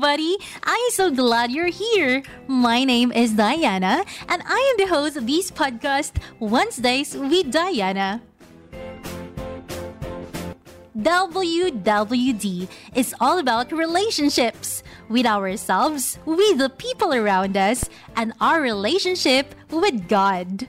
everybody. I'm so glad you're here. My name is Diana, and I am the host of this podcast, Wednesdays with Diana. WWD is all about relationships with ourselves, with the people around us, and our relationship with God.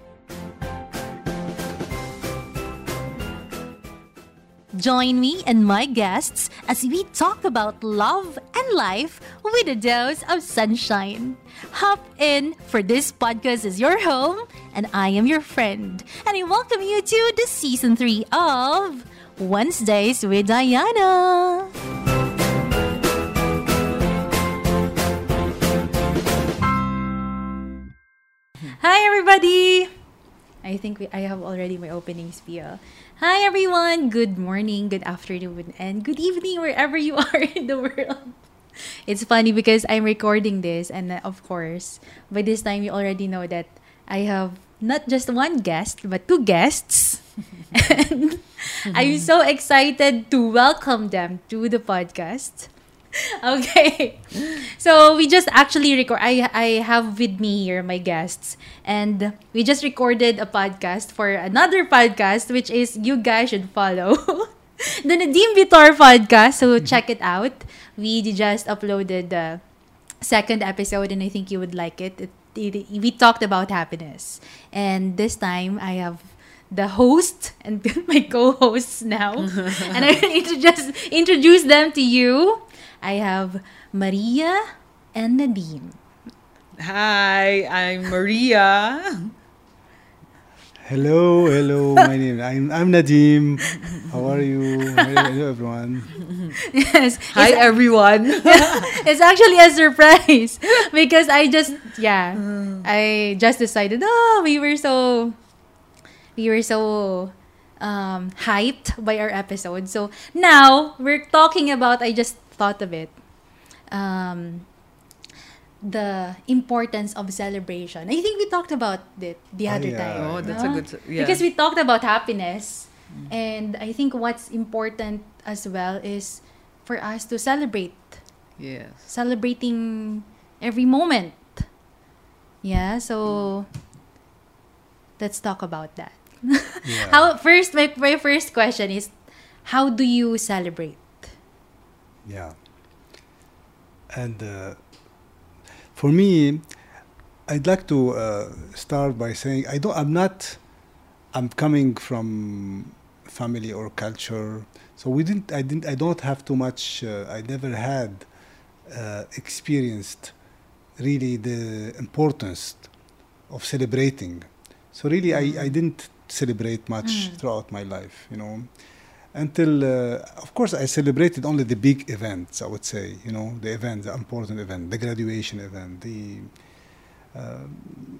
Join me and my guests as we talk about love and life with a dose of sunshine. Hop in, for this podcast is your home, and I am your friend. And I welcome you to the season 3 of Wednesdays with Diana. Hi, everybody! I think we, I have already my opening spiel. Hi, everyone! Good morning, good afternoon, and good evening wherever you are in the world. It's funny because I'm recording this, and uh, of course, by this time, you already know that I have not just one guest, but two guests. and I'm so excited to welcome them to the podcast. Okay. So we just actually record I I have with me here my guests and we just recorded a podcast for another podcast which is you guys should follow. the Nadim Vitor podcast, so mm-hmm. check it out. We just uploaded the second episode and I think you would like it. It, it. We talked about happiness. And this time I have the host and my co-hosts now. and I need to just introduce them to you. I have Maria and Nadim. Hi, I'm Maria. Hello, hello. My name I'm I'm Nadim. How are you? Hello, everyone. Yes. Hi, It's, everyone. it's actually a surprise because I just yeah, mm. I just decided, oh, we were so we were so um hyped by our episode. So now we're talking about I just thought of it. Um the importance of celebration. I think we talked about it the Ah, other yeah. time. Oh, that's no? a good. Yeah. Because we talked about happiness. And I think what's important as well is for us to celebrate. yes. Celebrating every moment. Yeah, so let's talk about that. Yeah. How first my, my first question is how do you celebrate? Yeah. And uh, for me, I'd like to uh, start by saying I don't. I'm not. I'm coming from family or culture, so we didn't. I didn't. I don't have too much. Uh, I never had uh, experienced really the importance of celebrating. So really, I, I didn't celebrate much Mm. throughout my life. You know, until uh, of course I celebrated only the big events. I would say, you know, the event, the important event, the graduation event, the um,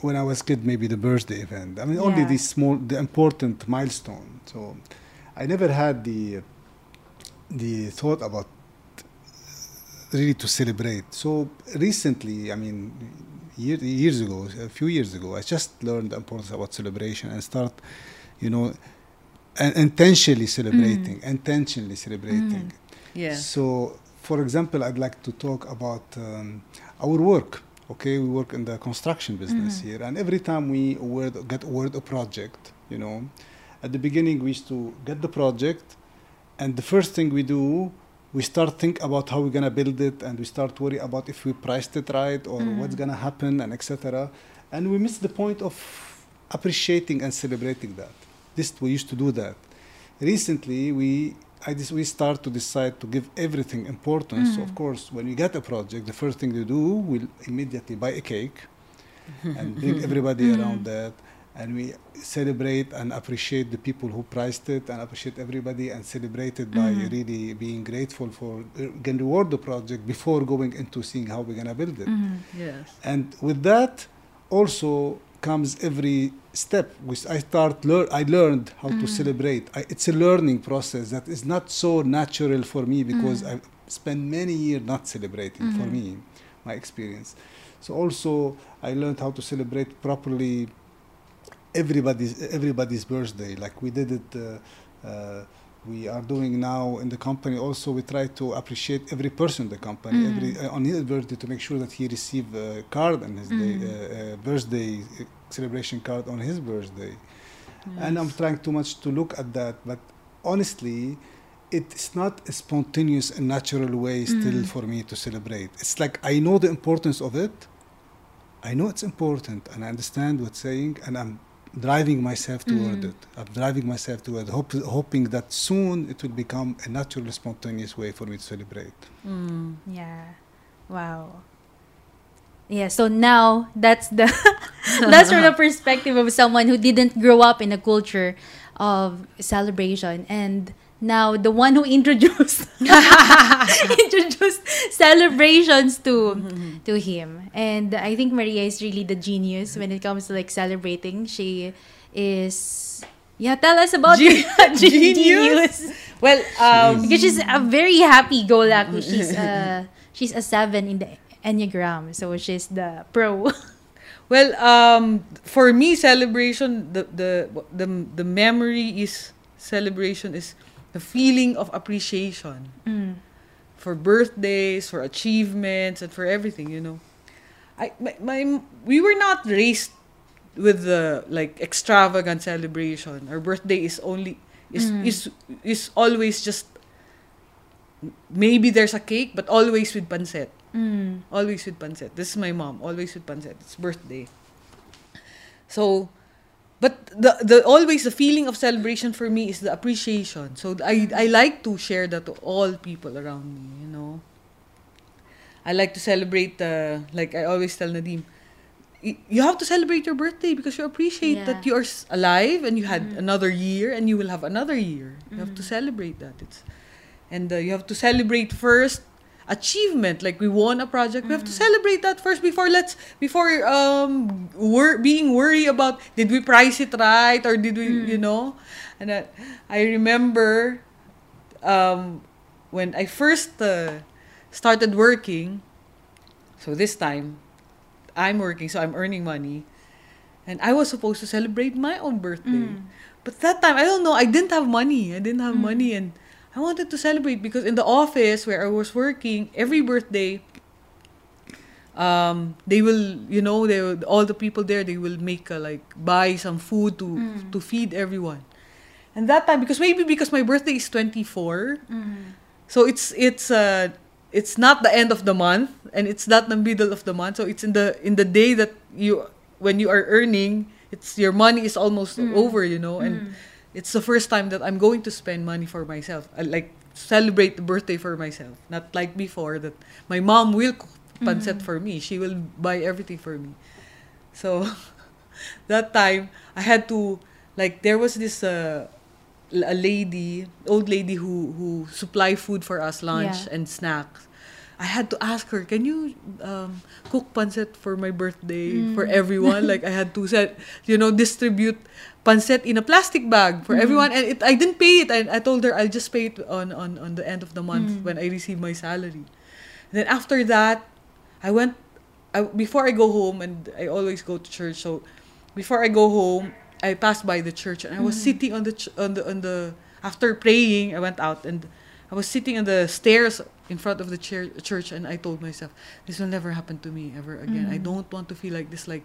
when I was kid, maybe the birthday event. I mean, only Yeah. these small, the important milestone. So, I never had the the thought about really to celebrate. So recently, I mean, year, years ago, a few years ago, I just learned the importance about celebration and start, you know, and intentionally celebrating, mm. intentionally celebrating. Mm. Yeah. So, for example, I'd like to talk about um, our work. Okay, we work in the construction business mm-hmm. here, and every time we award, get award a project, you know, at the beginning we used to get the project, and the first thing we do, we start think about how we're gonna build it, and we start worry about if we priced it right or mm. what's gonna happen, and etc. And we miss the point of appreciating and celebrating that. This we used to do that. Recently, we I just, we start to decide to give everything importance. So of course, when we get a project, the first thing we do, we'll immediately buy a cake and bring everybody mm. around that, and we celebrate and appreciate the people who priced it, and appreciate everybody and celebrate it by mm-hmm. really being grateful for uh, can reward the project before going into seeing how we're gonna build it. Mm-hmm. Yes. And with that, also comes every step. Which I start learn. I learned how to mm-hmm. celebrate. I, it's a learning process that is not so natural for me because mm. I spent many years not celebrating. For me, my experience. So also, I learned how to celebrate properly everybody's everybody's birthday. Like we did it. Uh, uh, we are doing now in the company also we try to appreciate every person in the company Mm. every uh, on his birthday to make sure that he receive a card on his day, Mm. uh, uh, birthday uh, celebration card on his birthday and i'm trying too much to look at that but honestly it's not a spontaneous and natural way still Mm. for me to celebrate it's like i know the importance of it i know it's important and i understand what's saying and i'm driving myself toward Mm. it i'm driving myself toward hope, hoping that soon it will become a natural spontaneous way for me to celebrate Mm. Yeah. Wow. Yeah, so now that's the that's from the perspective of someone who didn't grow up in a culture of celebration and now the one who introduced introduced celebrations to to him. And I think Maria is really the genius when it comes to like celebrating. She is yeah, tell us about Ge- your genius? Well, um, because she's a very happy go lucky. She's a she's a seven in the enneagram, so she's the pro. well, um, for me, celebration, the, the the the memory is celebration is the feeling of appreciation Mm. for birthdays, for achievements, and for everything. You know, I my, my we were not raised with the like extravagant celebration. Our birthday is only is Mm. is is always just maybe there's a cake, but always with pancit. Mm. Always with pancit. This is my mom. Always with pancit. It's birthday. So, but the the always the feeling of celebration for me is the appreciation. So I I like to share that to all people around me. You know. I like to celebrate. Uh, like I always tell Nadim, you have to celebrate your birthday because you appreciate Yeah. that you are alive and you had Mm. another year and you will have another year. You have to Mm. celebrate that. It's and uh, you have to celebrate first achievement like we won a project we have to Mm. celebrate that first before let's before um wor- being worried about did we price it right or did we Mm. you know and uh, i remember um when i first uh, started working so this time i'm working so i'm earning money and i was supposed to celebrate my own birthday Mm. but that time, I don't know, I didn't have money. I didn't have Mm. money and I wanted to celebrate because in the office where I was working, every birthday, um, they will, you know, they will, all the people there, they will make a, like buy some food to Mm. to feed everyone. And that time, because maybe because my birthday is 24, Mm. so it's it's uh it's not the end of the month and it's not the middle of the month. So it's in the in the day that you when you are earning, it's your money is almost Mm. over, you know, and Mm. It's the first time that I'm going to spend money for myself. I like celebrate the birthday for myself. Not like before that my mom will cook pancit Mhm. for me. She will buy everything for me. So that time I had to like there was this uh a lady, old lady who who supply food for us lunch Yeah. and snacks. I had to ask her, can you um, cook pancit for my birthday for Mm. everyone? like I had to set, you know, distribute pancit in a plastic bag for Mm. everyone, and it, I didn't pay it. I, I told her I'll just pay it on on on the end of the month Mm. when I receive my salary. And then after that, I went. I, before I go home, and I always go to church. So before I go home, I passed by the church, and I was Mhm. sitting on the ch- on the on the after praying. I went out and I was sitting on the stairs in front of the chair, church, and I told myself, "This will never happen to me ever again. I Mhm. don't want to feel like this. Like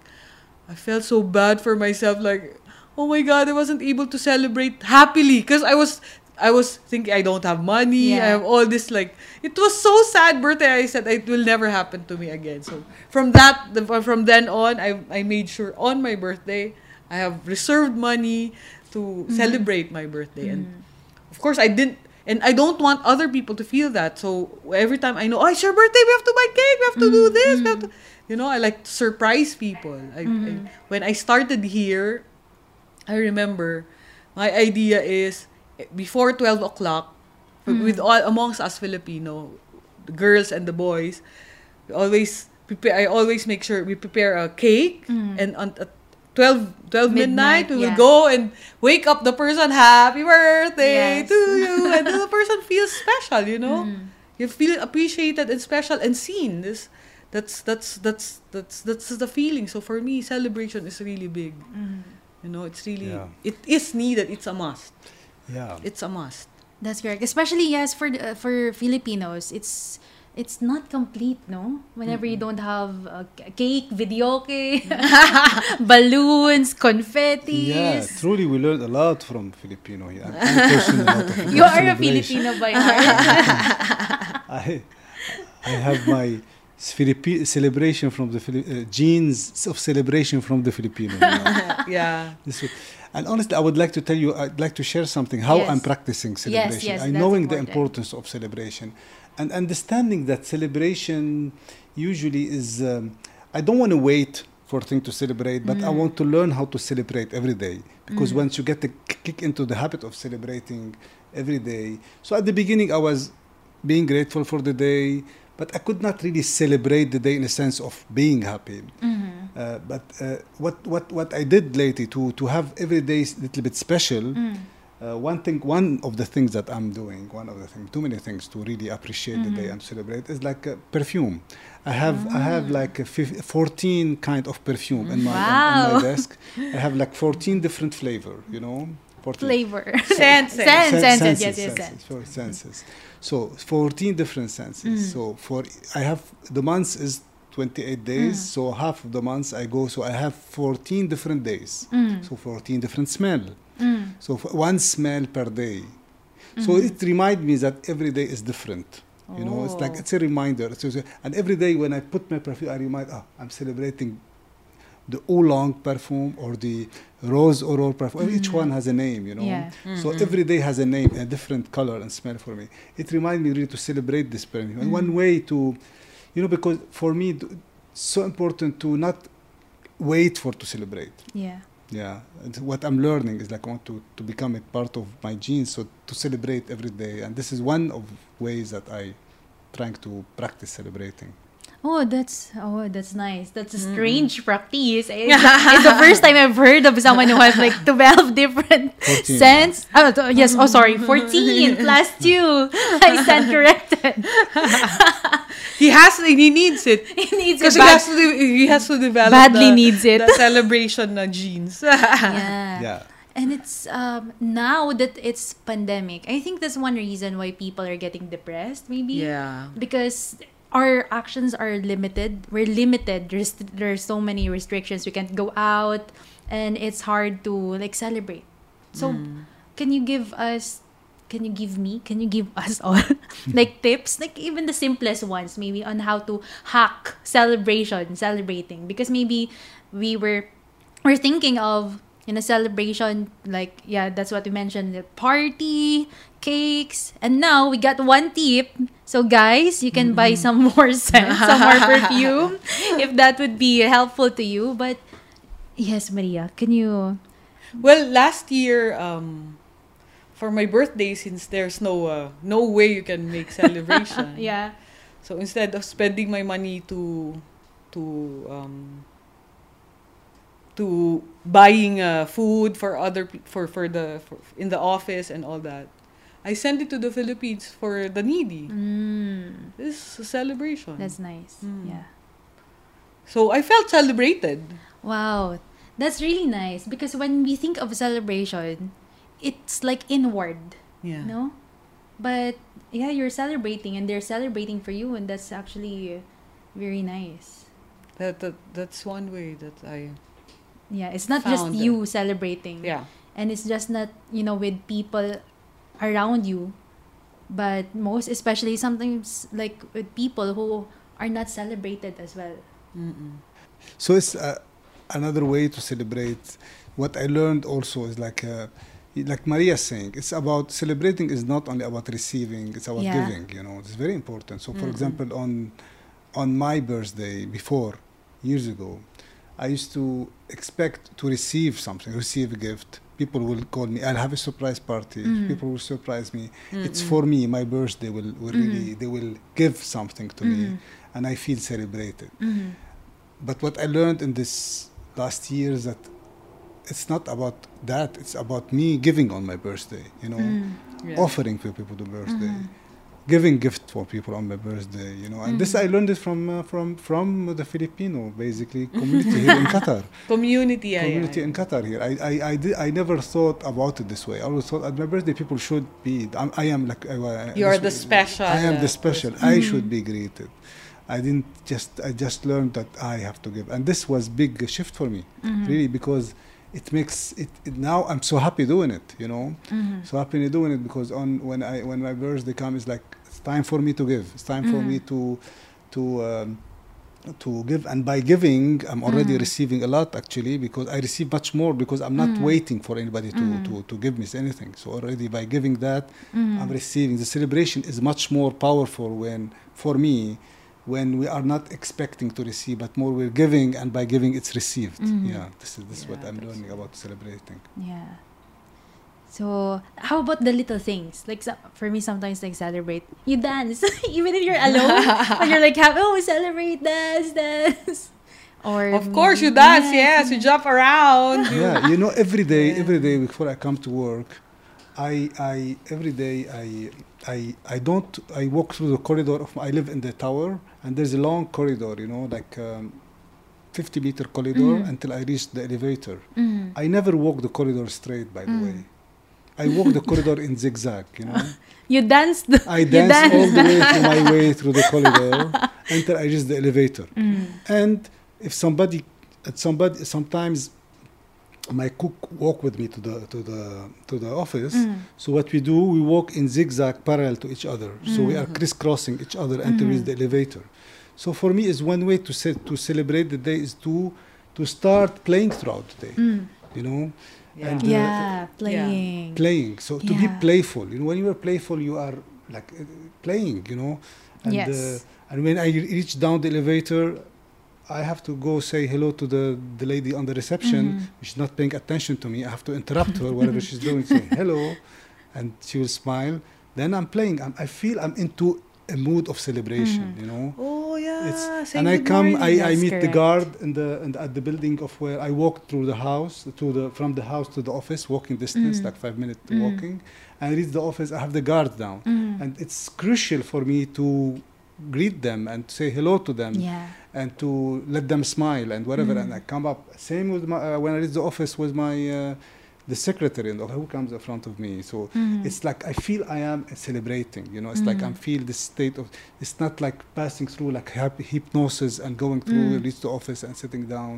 I felt so bad for myself. Like, oh my God, I wasn't able to celebrate happily because I was." I was thinking I don't have money. I have all this like it was so sad birthday. I said it will never happen to me again. So from that the, from then on, I I made sure on my birthday I have reserved money to Mhm. celebrate my birthday. And Mm. of course, I didn't, and I don't want other people to feel that. So every time I know, oh, it's your birthday, we have to buy cake, we have to do Mm, this, we have to, you know, I like to surprise people. I, I, Mhm. when I started here, I remember my idea is eh, before 12 o'clock, Mm. with all amongst us Filipino, the girls and the boys, always prepare, I always make sure we prepare a cake Mm. and on, at 12, 12 midnight, Midnight, we will go and wake up the person happy birthday Yes. to you and then the person feels special you know Mm. you feel appreciated and special and seen this that's that's that's that's that's the feeling so for me celebration is really big Mm. you know it's really Yeah. it is needed it's a must Yeah. it's a must That's correct. Especially yes for uh, for Filipinos, it's it's not complete, no. Whenever you don't have uh, c- cake, video balloons, confetti. Yeah, truly, we learned a lot from Filipino. Yeah, a lot of You are a. Filipino by heart. I, I have my Philippi- celebration from the Phili- uh, genes of celebration from the Filipino. you know. yeah. This and honestly, I would like to tell you, I'd like to share something how Yes. I'm practicing celebration. yes, yes, I that's knowing the importance of celebration and understanding that celebration usually is. Um, I don't want to wait for things to celebrate, but I Mm. want to learn how to celebrate every day because Mm. once you get the kick into the habit of celebrating every day. So at the beginning, I was being grateful for the day, but I could not really celebrate the day in a sense of being happy. Mhm. Uh, but uh, what what what I did lately to to have every day a little bit special. Mm. Uh, one thing, one of the things that I'm doing, one of the things, too many things to really appreciate the day and celebrate is like uh, perfume. I have I have Ah. like a fif- 14 kind of perfume in my on- on, my desk. I have like 14 different flavor. You know, 14 Flavor. Senses. Sense, Sen- senses, yes, yes, senses, senses. So 14 different senses. Mm. So for I have the months is 28 days. Mm. So half of the months I go. So I have 14 different days. Mm. So 14 different smell. Mm. So one smell per day. So Mhm. it reminds me that every day is different. You know, it's like it's a reminder. It's just- and every day when I put my perfume, I remind, oh, I'm celebrating the oolong perfume or the rose oral perfume. Each Mhm. one has a name, you know. Yeah. So every day has a name, a different color and smell for me. It reminds me really to celebrate this perfume. And one Mhm. way to, you know, because for me, it's so important to not wait for to celebrate. Yeah. Yeah, and what I'm learning is like I want to, to become a part of my genes, so to celebrate every day, and this is one of ways that I trying to practice celebrating. Oh, that's oh, that's nice. That's a strange practice. It's, it's the first time I've heard of someone who has like twelve different 14. scents. Oh, th- yes. Oh, sorry, fourteen plus two. I stand corrected. He has he needs it. he needs it Because he bad- has to de- he has to develop badly the, needs it. the celebration na genes. yeah. Yeah, And it's um now that it's pandemic, I think that's one reason why people are getting depressed. Maybe yeah. because our actions are limited. We're limited. There's there's so many restrictions. We can't go out, and it's hard to like celebrate. So, Mm. can you give us? Can you give me? Can you give us all like tips? Like even the simplest ones, maybe on how to hack celebration, celebrating. Because maybe we were we're thinking of in a celebration like yeah that's what we mentioned the party cakes and now we got one tip. So guys you can buy some more scent some more perfume if that would be helpful to you. But yes maria can you? Well, last year, um, for my birthday, since there's no uh, no way you can make celebration. yeah. So instead of spending my money to to um, to buying uh, food for other for for the for, in the office and all that, I send it to the Philippines for the needy. mm, This is a celebration. that's nice Mm. yeah so I felt celebrated. wow that's really nice because when we think of celebration it's like inward Yeah. no but yeah you're celebrating and they're celebrating for you and that's actually very nice That, that that's one way that I yeah it's not just Found. you celebrating yeah. and it's just not you know with people around you but most especially sometimes like with people who are not celebrated as well Mm-mm. so it's uh, another way to celebrate. What I learned also is like. Uh, like Maria's saying, it's about celebrating is not only about receiving, it's about Yeah. giving, you know, it's very important. So for Mhm. example, on on my birthday before, years ago, I used to expect to receive something, receive a gift. People will call me, I'll have a surprise party. Mhm. People will surprise me. It's Mm-mm. for me, my birthday will, will really, they will give something to me and I feel celebrated. Mhm. But what I learned in this last year is that it's not about that. It's about me giving on my birthday. You know, Mm. Yeah. offering for people the birthday, Mhm. Giving gift for people on my birthday. You know, and this Mm. I learned it from uh, from from the Filipino basically community here in Qatar. Community, yeah, community yeah. in Qatar here. I, I, I, did, I never thought about it this way. I always thought at my birthday people should be. I'm, I am like. I, I- You're the way- special, I am uh, the special. person. I should be greeted. I didn't just. I just learned that I have to give, and this was big shift for me, Mhm. really, because it makes it, it. Now I'm so happy doing it. You know, Mhm. so happy doing it because on when I when my birthday comes, it's like it's time for me to give. It's time for Mhm. me to to. Um, to give and by giving i'm already Mhm. receiving a lot actually because i receive much more because i'm not Mhm. waiting for anybody to, to, to give me anything so already by giving that i'm receiving the celebration is much more powerful when for me when we are not expecting to receive but more we're giving and by giving it's received Mhm. yeah this is this is what i'm learning about celebrating Yeah. So, how about the little things? Like, so, for me, sometimes, like, celebrate. You dance. Even if you're alone. and you're like, happy, oh, we celebrate, dance, dance. Or, Of course, you dance, yes, you jump around. yeah you know every day Yeah. every day before i come to work i i every day i i i don't i walk through the corridor of i live in the tower and there's a long corridor you know like um, 50 meter corridor Mhm. until i reach the elevator Mhm. i never walk the corridor straight by the Mm. way i walk the corridor in zigzag you know You danced. I danced. all the way through my way through the corridor until i reach the elevator Mm. and if somebody at somebody sometimes my cook walk with me to the to the to the office Mm. so what we do we walk in zigzag parallel to each other so we are Mhm. crisscrossing each other until we reach Mhm. the elevator so for me is one way to set to celebrate the day is to to start playing throughout the day Mm. you know Yeah. And, uh, Yeah, playing. playing so to be playful you know when you are playful you are like uh, playing you know and Yes. uh, and when i reach down the elevator i have to go say hello to the the lady on the reception Mhm. she's not paying attention to me i have to interrupt her whatever she's doing say hello and she will smile then i'm playing I'm, i feel i'm into a mood of celebration Mhm. you know Oh, yeah. it's and I come. morning. I, I meet the guard in the, in the at the building of where I walk through the house to the from the house to the office, walking distance, Mm. like five minutes Mm. walking. And I reach the office. I have the guard down, Mm. and it's crucial for me to greet them and say hello to them yeah. and to let them smile and whatever. Mm. And I come up. Same with my uh, when I reach the office with my uh, the secretary and who comes in front of me. So Mm. it's like I feel I am celebrating. You know, it's like Mm. I'm feel this state of. It's not like passing through like hypnosis and going through, Mm. reach the office and sitting down.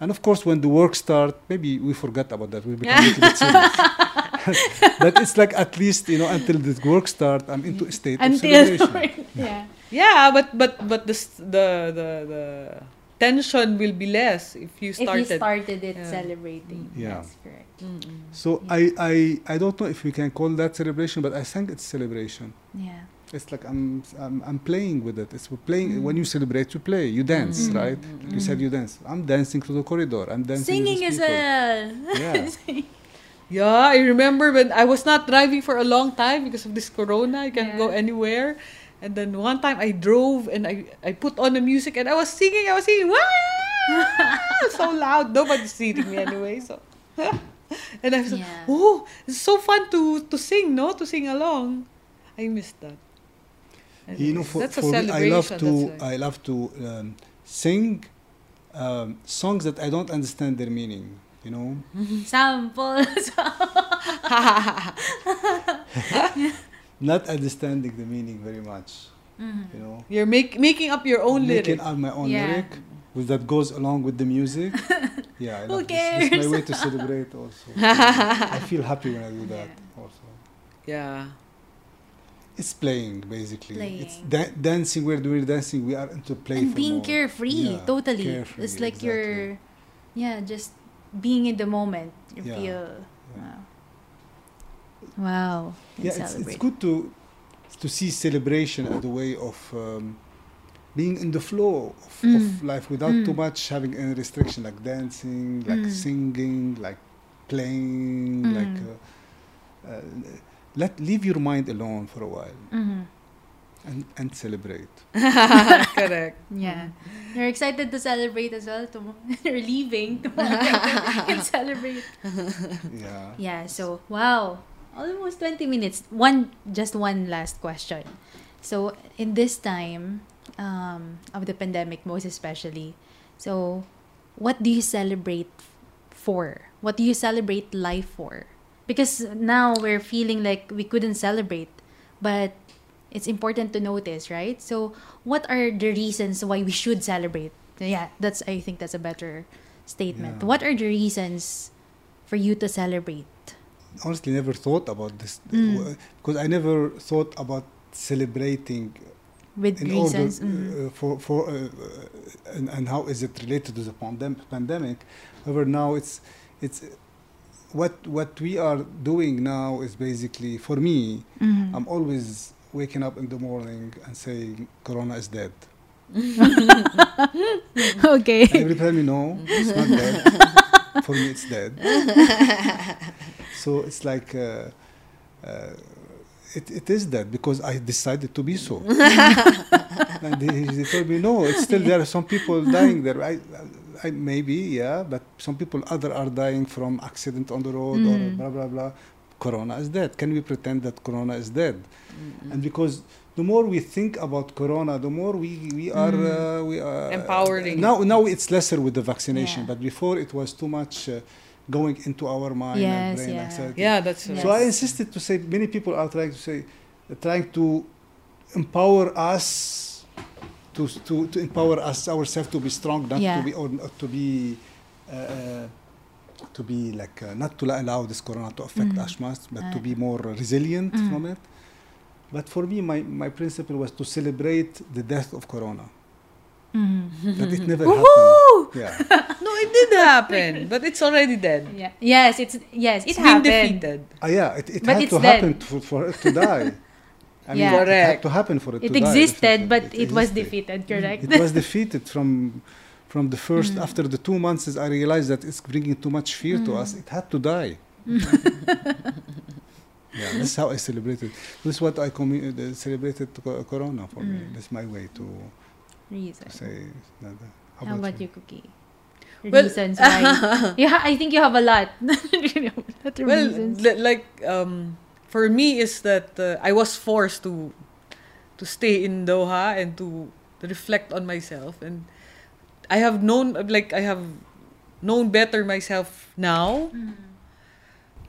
And of course, when the work start, maybe we forget about that. We become a little bit serious. but it's like at least you know until the work start, I'm into a state of celebration. yeah. Yeah, but but but the s- the the the tension will be less if you started. If started. you started it Yeah. celebrating. Yeah. That's correct. Mm-mm. So I, I I don't know if we can call that celebration, but I think it's celebration. Yeah. It's like I'm I'm, I'm playing with it. It's we're playing Mm. when you celebrate, you play, you dance, Mm. right? Mm. You said you dance. I'm dancing through the corridor. I'm dancing. Singing as well. Yeah. Yeah, I remember when I was not driving for a long time because of this corona. I can't go anywhere. And then one time I drove and I, I put on the music and I was singing. I was singing, wow, so loud. Nobody's seeing me anyway. So, and I was like, oh, it's so fun to to sing, no, to sing along. I missed that. You know, Anyways, for, that's a for me, I love to that's I love to um, sing um, songs that I don't understand their meaning. You know, Samples. Not understanding the meaning very much. Mhm. You know, You're make, making up your own lyric. making lyric. up my own Yeah. lyric with that goes along with the music. Yeah, I Who love this. This my way to celebrate also. I feel happy when I do that also. Yeah. It's playing basically. It's Playing. da- dancing. We're doing dancing. We are into play. and being carefree. Yeah, totally. carefree, it's like exactly. you're, yeah, just being in the moment. You Yeah, feel. yeah. Wow. Wow. Yeah, it's, it's good to to see celebration as a way of um, being in the flow of, of Mm. life without too Mm. much having any restriction, like dancing, like Mm. singing, like playing, Mm. like. Uh, uh, let leave your mind alone for a while Mhm. and, and celebrate. Correct. Yeah. You're excited to celebrate as well. Tom- You're leaving tomorrow. you can celebrate. Yeah. Yeah, so wow. Almost 20 minutes. One just one last question. So in this time um, of the pandemic, most especially, so what do you celebrate for? What do you celebrate life for? Because now we're feeling like we couldn't celebrate, but it's important to notice, right? So what are the reasons why we should celebrate? Yeah, that's I think that's a better statement. Yeah. What are the reasons for you to celebrate? Honestly never thought about this Mm. because I never thought about celebrating With in reasons. order mm. uh, for for uh, uh, and, and how is it related to the pandem- pandemic however now it's it's what what we are doing now is basically for me Mhm. i'm always waking up in the morning and saying corona is dead okay. every time you know it's not dead for me it's dead so it's like uh, uh, it, it is dead because I decided to be so. and they, they told me, no, it's still there. Some people dying there. I, I, maybe, yeah, but some people other are dying from accident on the road Mm. or blah, blah, blah. Corona is dead. Can we pretend that Corona is dead? And because the more we think about Corona, the more we, we are Mm. uh, we are Empowering. Now now it's lesser with the vaccination, Yeah. but before it was too much uh, going into our mind Yes, and brain yeah. anxiety. Yeah, that's Yes. So I insisted to say many people are trying to say trying to empower us to to, to empower us ourselves to be strong, not Yeah. to be or not to be uh, uh, to be like uh, not to allow this corona to affect us much, but to Uh, be more resilient Mm. from it. But for me, my, my principle was to celebrate the death of corona. Mhm. That it never Woohoo! happened. Yeah. No, it did happen, but it's already dead. Yeah. Yes, it's yes, it It's been defeated. Ah, yeah, it, it But had to dead. happen for, for it to die. I mean, Yeah. it had to happen for it, It to die. It existed, but it, was defeated. Correct. It was defeated from from the first. Mm. After the two months, I realized that it's bringing too much fear to Mm. us. It had to die. yeah, that's how I celebrated. This is what I commu- uh, celebrated Corona for me. Mm. That's my way to, Reason. say. That, uh, how, How about you, Cookie? Well- Reasons why? yeah, I think you have a lot. Lot of Well, reasons. li- like um, for me is that uh, I was forced to to stay in Doha and to, to reflect on myself, and I have known like I have known better myself now. Mm.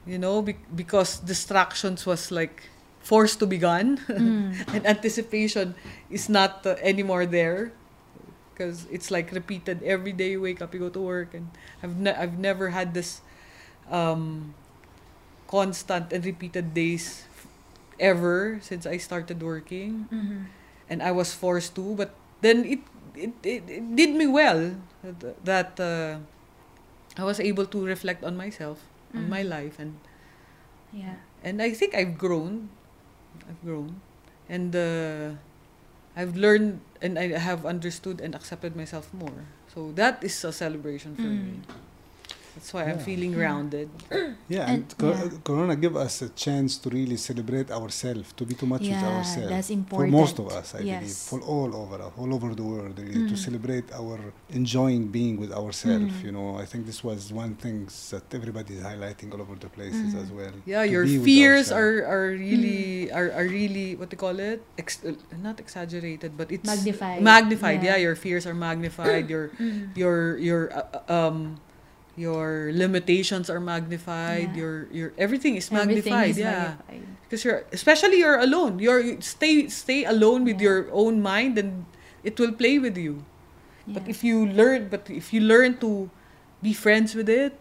You know, be- because distractions was like forced to be gone, Mm. and anticipation is not uh, anymore there. Because it's like repeated every day. You wake up, you go to work, and I've ne- I've never had this um, constant and repeated days f- ever since I started working, Mhm. and I was forced to. But then it it, it, it did me well that, that uh, I was able to reflect on myself, on my Mhm. life, and Yeah. and I think I've grown. I've grown, and uh, I've learned and I have understood and accepted myself more. So that is a celebration for me. Mm. That's why I'm feeling grounded. Yeah, And- and, cor- yeah. Corona give us a chance to really celebrate ourselves, to be too much with Yeah, ourselves. that's For most of us, I Yes. believe, for all over, all over the world, really, to Mm. celebrate our enjoying being with ourselves. Mm. You know, I think this was one thing that everybody is highlighting all over the places Mm. as well. Yeah, your fears are are really are, are really what they call it Ex- uh, not exaggerated but it's Magnified. magnified Yeah. yeah, your fears are magnified your Mm. your your uh, um your limitations are magnified Yeah. your your everything is Everything magnified is yeah because you're especially you're alone you're you stay stay alone with Yeah. your own mind and it will play with you but if you learn but if you learn to be friends with it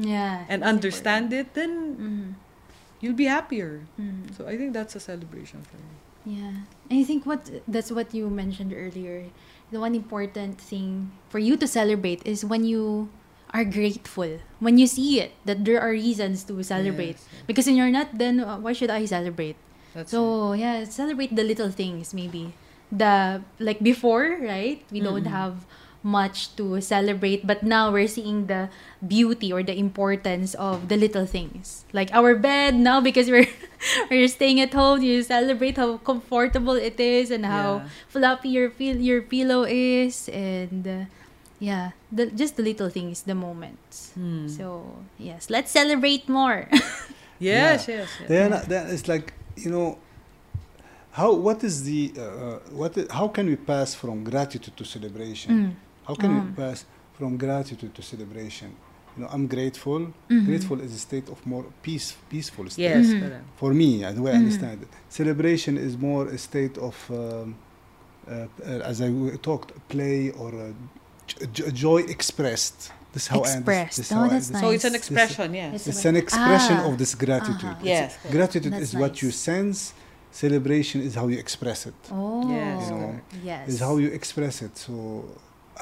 yeah, and understand it then important. you'll be happier Mhm. Mhm. so i think that's a celebration for me Yeah. And I think what that's what you mentioned earlier. The one important thing for you to celebrate is when you are grateful. When you see it that there are reasons to celebrate. Yes, yes. Because when you're not then why should I celebrate? that's So, yeah, celebrate the little things maybe. The like before, right? We don't have much to celebrate, but now we're seeing the beauty or the importance of the little things. Like our bed now because we're we're staying at home, you celebrate how comfortable it is and how Yeah. fluffy your feel your pillow is and uh, yeah, the, just the little things, the moments. Hmm. So, yes, let's celebrate more. yes, yes, yes. Then, then it's like you know, how what is the uh, uh, what how can we pass from gratitude to celebration Mm. how can Um. we pass from gratitude to celebration you know i'm grateful Mhm. grateful is a state of more peace peaceful state Yes, Mhm. correct. for me and the way i Mhm. understand it celebration is more a state of um, uh, uh, as i w- talked play or uh, j- j- joy expressed this is how I Expressed. understand, this Oh, how that's understand. So it's an expression, yes. It's it's an expression Ah. of this gratitude Uh-huh. It's- Yes. gratitude That's is what you sense celebration is how you express it Oh. Yes, You know, correct. yes. is how you express it so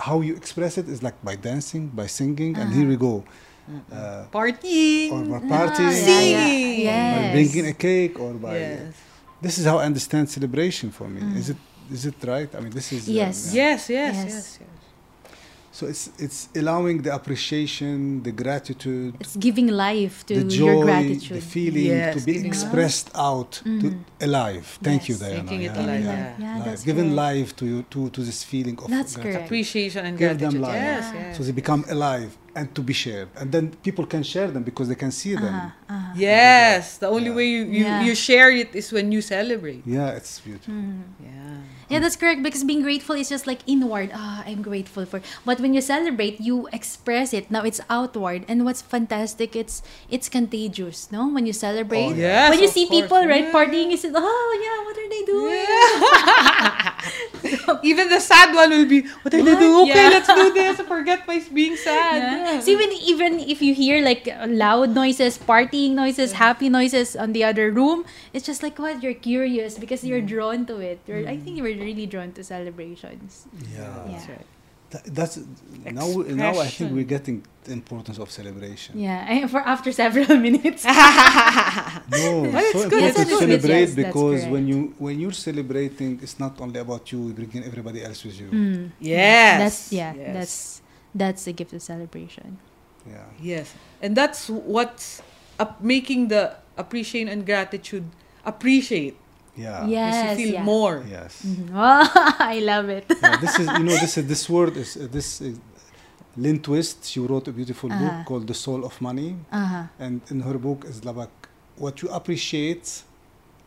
how you express it is like by dancing by singing and Uh-huh. here we go Mm. uh, Partying. or by Ah, partying yeah, Singing. yeah. by Yes. bringing a cake or by Yes. this is how I understand celebration for me Mm. is it is it right I mean this is uh, Yes. yeah. Yes, yes, Yes. yes, yes. So it's it's allowing the appreciation the gratitude It's giving life to the your gratitude. the feeling Yes, to be giving life. expressed out to Mhm. alive thank you Diana Making it yeah, alive, yeah. yeah. Yeah, Life. giving correct. life to you to to this feeling of That's gratitude. correct. Appreciation and Give them gratitude. life. Yes, yes. so they become alive and to be shared and then people can share them because they can see them Uh-huh, uh-huh. Yes, the only Yeah. way you, you, Yeah. you share it is when you celebrate. yeah it's beautiful Mhm. Yeah. Yeah, that's correct because being grateful is just like inward. Ah, I'm grateful for. But when you celebrate, you express it. Now it's outward, and what's fantastic, it's it's contagious. No, when you celebrate, Oh, Yes, when you see course. people right Yeah. partying, you say, oh yeah, what are they doing? Even the sad one will be, what are they doing? Okay, Yeah. let's do this. Forget my being sad. Yeah. So even even if you hear like loud noises, partying noises, happy noises on the other room, it's just like what you're curious because you're drawn to it. You're, I think you're really drawn to celebrations. yeah, Yeah. That's right. That, that's now now I think we're getting the importance of celebration Yeah, and for after several minutes. no But it's it's so good. important to it is. celebrate Yes, because when you when you're celebrating it's not only about you you're bringing everybody else with you Mm. Yes. That's yeah. Yes. That's that's the gift of celebration. yeah Yes. And that's what's up making the appreciation and gratitude appreciate. Yeah Yes. you feel yeah. more. yes Mhm. Oh, I love it. yeah, this is you know this is this word is uh, this is Lynn Twist she wrote a beautiful book Uh-huh. called The Soul of Money Uh-huh. and in her book is like what you appreciate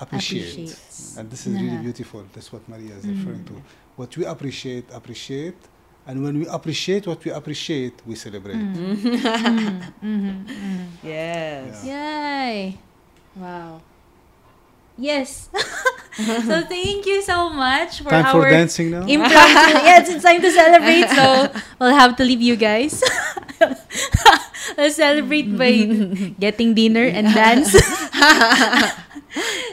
appreciate Appreciates. and this is really beautiful that's what Maria is referring to Mm. what we appreciate appreciate and when we appreciate what we appreciate we celebrate Mm. Mhm, mhm, mhm. Yes. Yeah. Yay! Wow. Yes. so thank you so much for time our for dancing now impromptu. yes, it's time to celebrate. So we'll have to leave you guys. Let's celebrate by getting dinner and dance.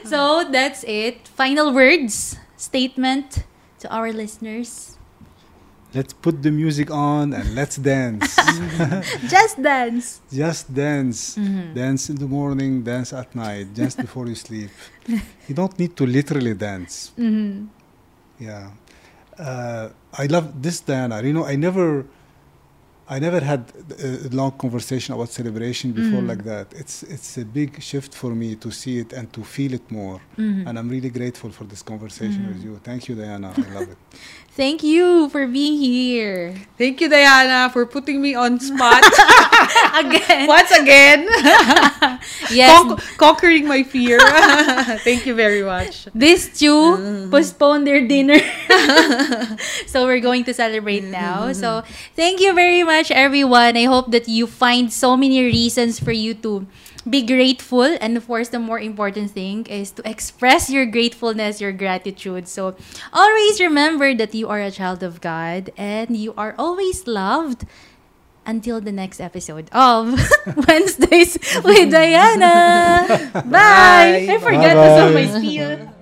so that's it. Final words, statement to our listeners. Let's put the music on and let's dance Just dance. just dance Mhm. dance in the morning dance at night just before you sleep you don't need to literally dance Mhm. Yeah, uh, I love this Diana. You know, I never, I never had a a long conversation about celebration before Mm. like that. It's it's a big shift for me to see it and to feel it more. Mhm. And I'm really grateful for this conversation Mhm. with you. Thank you, Diana. I love it. Thank you for being here Thank you, Diana, for putting me on spot again. once again. yes, Con- conquering my fear. Thank you very much. these two postponed their dinner. so we're going to celebrate now. So thank you very much, everyone. I hope that you find so many reasons for you to be grateful. And of course, the more important thing is to express your gratefulness, your gratitude. So always remember that you are a child of God and you are always loved. Until the next episode of Wednesdays with Diana. Bye. Bye. I forgot to Bye-bye. say my spiel.